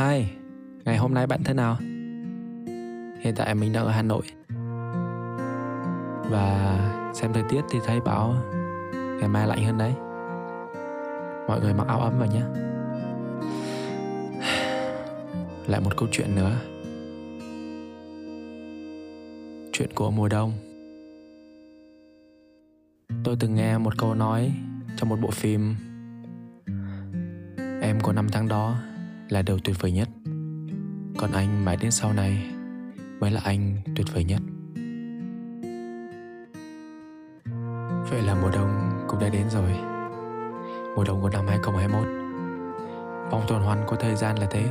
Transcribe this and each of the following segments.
Hi, ngày hôm nay bạn thế nào? Hiện tại mình đang ở Hà Nội. Và xem thời tiết thì thấy bảo ngày mai lạnh hơn đấy. Mọi người mặc áo ấm vào nhé. Lại một câu chuyện nữa. Chuyện của mùa đông. Tôi từng nghe một câu nói trong một bộ phim. Em của năm tháng đó là điều tuyệt vời nhất. Còn anh mãi đến sau này mới là anh tuyệt vời nhất. Vậy là mùa đông cũng đã đến rồi. Mùa đông của năm 2021 Vòng tuần hoàn của thời gian là thế.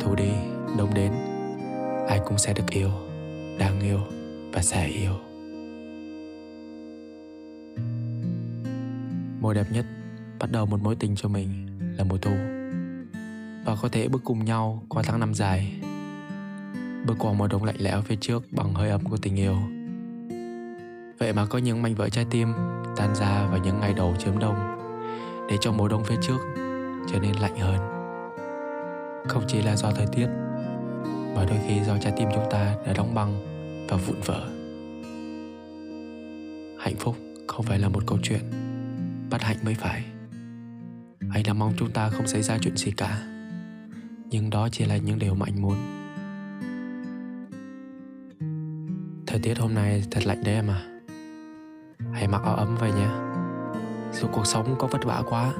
Thu đi, đông đến Ai cũng sẽ được yêu Đang yêu và sẽ yêu. Mùa đẹp nhất Bắt đầu một mối tình cho mình Là mùa thu. Và có thể bước cùng nhau qua tháng năm dài. Bước qua mùa đông lạnh lẽo phía trước Bằng hơi ấm của tình yêu. Vậy mà có những mảnh vỡ trái tim Tan ra vào những ngày đầu chớm đông, Để cho mùa đông phía trước Trở nên lạnh hơn. Không chỉ là do thời tiết, Mà đôi khi do trái tim chúng ta đã đóng băng Và vụn vỡ. Hạnh phúc không phải là một câu chuyện Bắt hạnh mới phải. Anh là mong chúng ta không xảy ra chuyện gì cả. Nhưng đó chỉ là những điều mà anh muốn. Thời tiết hôm nay thật lạnh đấy em à. Hãy mặc áo ấm về nhé. Dù cuộc sống có vất vả quá,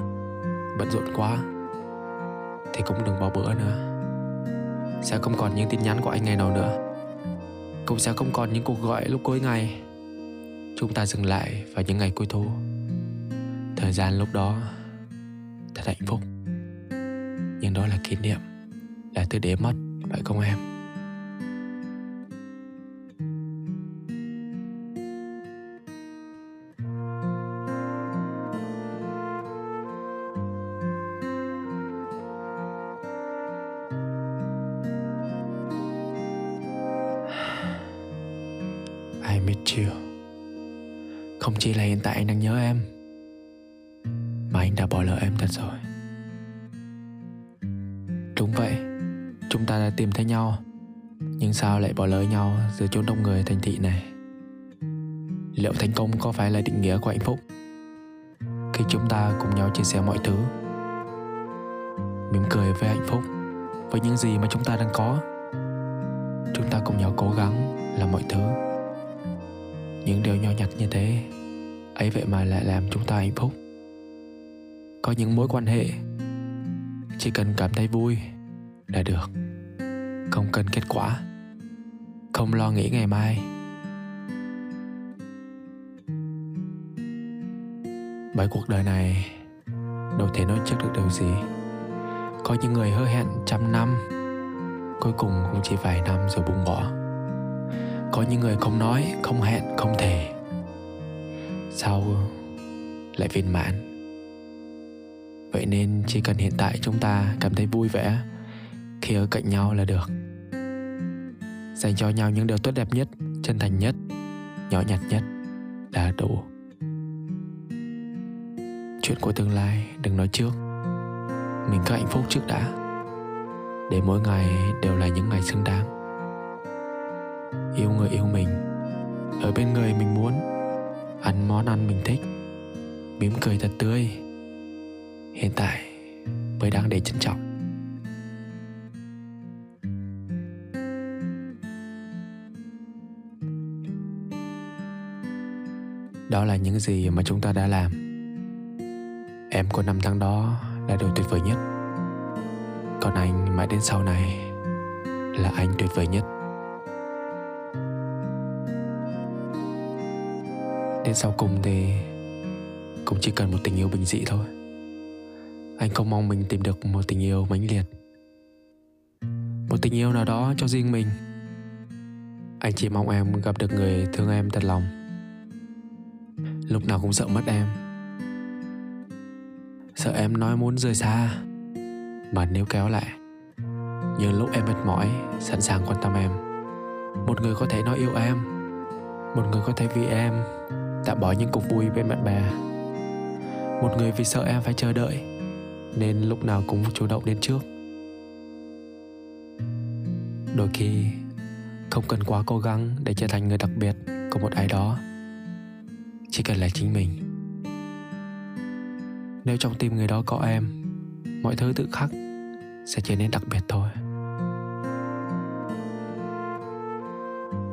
Bận rộn quá, Thì cũng đừng bỏ bữa nữa. Sẽ không còn những tin nhắn của anh ngày nào nữa. Cũng sẽ không còn những cuộc gọi lúc cuối ngày. Chúng ta dừng lại vào những ngày cuối thu. Thời gian lúc đó Thật hạnh phúc. Nhưng đó là kỷ niệm. Là thứ để mất, Phải không em? I miss you Không chỉ là hiện tại anh đang nhớ em, Mà anh đã bỏ lỡ em thật rồi. Đúng vậy. Chúng ta đã tìm thấy nhau. Nhưng sao lại bỏ lỡ nhau Giữa chốn đông người thành thị này? Liệu thành công có phải là định nghĩa của hạnh phúc? Khi chúng ta cùng nhau chia sẻ mọi thứ, Mỉm cười với hạnh phúc, Với những gì mà chúng ta đang có, Chúng ta cùng nhau cố gắng làm mọi thứ. Những điều nhỏ nhặt như thế, ấy vậy mà lại làm chúng ta hạnh phúc. Có những mối quan hệ, chỉ cần cảm thấy vui là được không cần kết quả. Không lo nghĩ ngày mai. Bởi cuộc đời này đâu thể nói trước được điều gì. Có những người hứa hẹn trăm năm cuối cùng cũng chỉ vài năm rồi buông bỏ. Có những người không nói không hẹn không thể, sau lại viên mãn? Vậy nên chỉ cần hiện tại chúng ta cảm thấy vui vẻ khi ở cạnh nhau là được. Dành cho nhau những điều tốt đẹp nhất, chân thành nhất, nhỏ nhặt nhất là đủ. Chuyện của tương lai đừng nói trước. Mình có hạnh phúc trước đã. Để mỗi ngày đều là những ngày xứng đáng. Yêu người yêu mình. Ở bên người mình muốn ăn món ăn mình thích. Mỉm cười thật tươi. Hiện tại mới đang để trân trọng. Đó là những gì mà chúng ta đã làm. Em của năm tháng đó là điều tuyệt vời nhất. Còn anh mãi đến sau này là anh tuyệt vời nhất. Đến sau cùng thì Cũng chỉ cần một tình yêu bình dị thôi. Anh không mong mình tìm được một tình yêu mãnh liệt. Một tình yêu nào đó cho riêng mình. Anh chỉ mong em gặp được người thương em thật lòng. Lúc nào cũng sợ mất em. Sợ em nói muốn rời xa. Mà nếu kéo lại Nhưng lúc em mệt mỏi, Sẵn sàng quan tâm em. Một người có thể nói yêu em. Một người có thể vì em tạm bỏ những cuộc vui bên bạn bè. Một người vì sợ em phải chờ đợi, nên lúc nào cũng chủ động đến trước. Đôi khi, không cần quá cố gắng để trở thành người đặc biệt của một ai đó chỉ cần là chính mình. Nếu trong tim người đó có em, mọi thứ tự khắc sẽ trở nên đặc biệt thôi.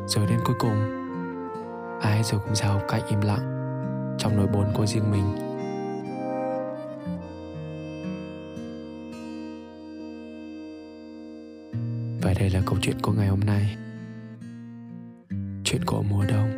Rồi đến cuối cùng, ai rồi cũng sẽ học cách im lặng trong nỗi buồn của riêng mình. Và đây là câu chuyện của ngày hôm nay. Chuyện của mùa đông.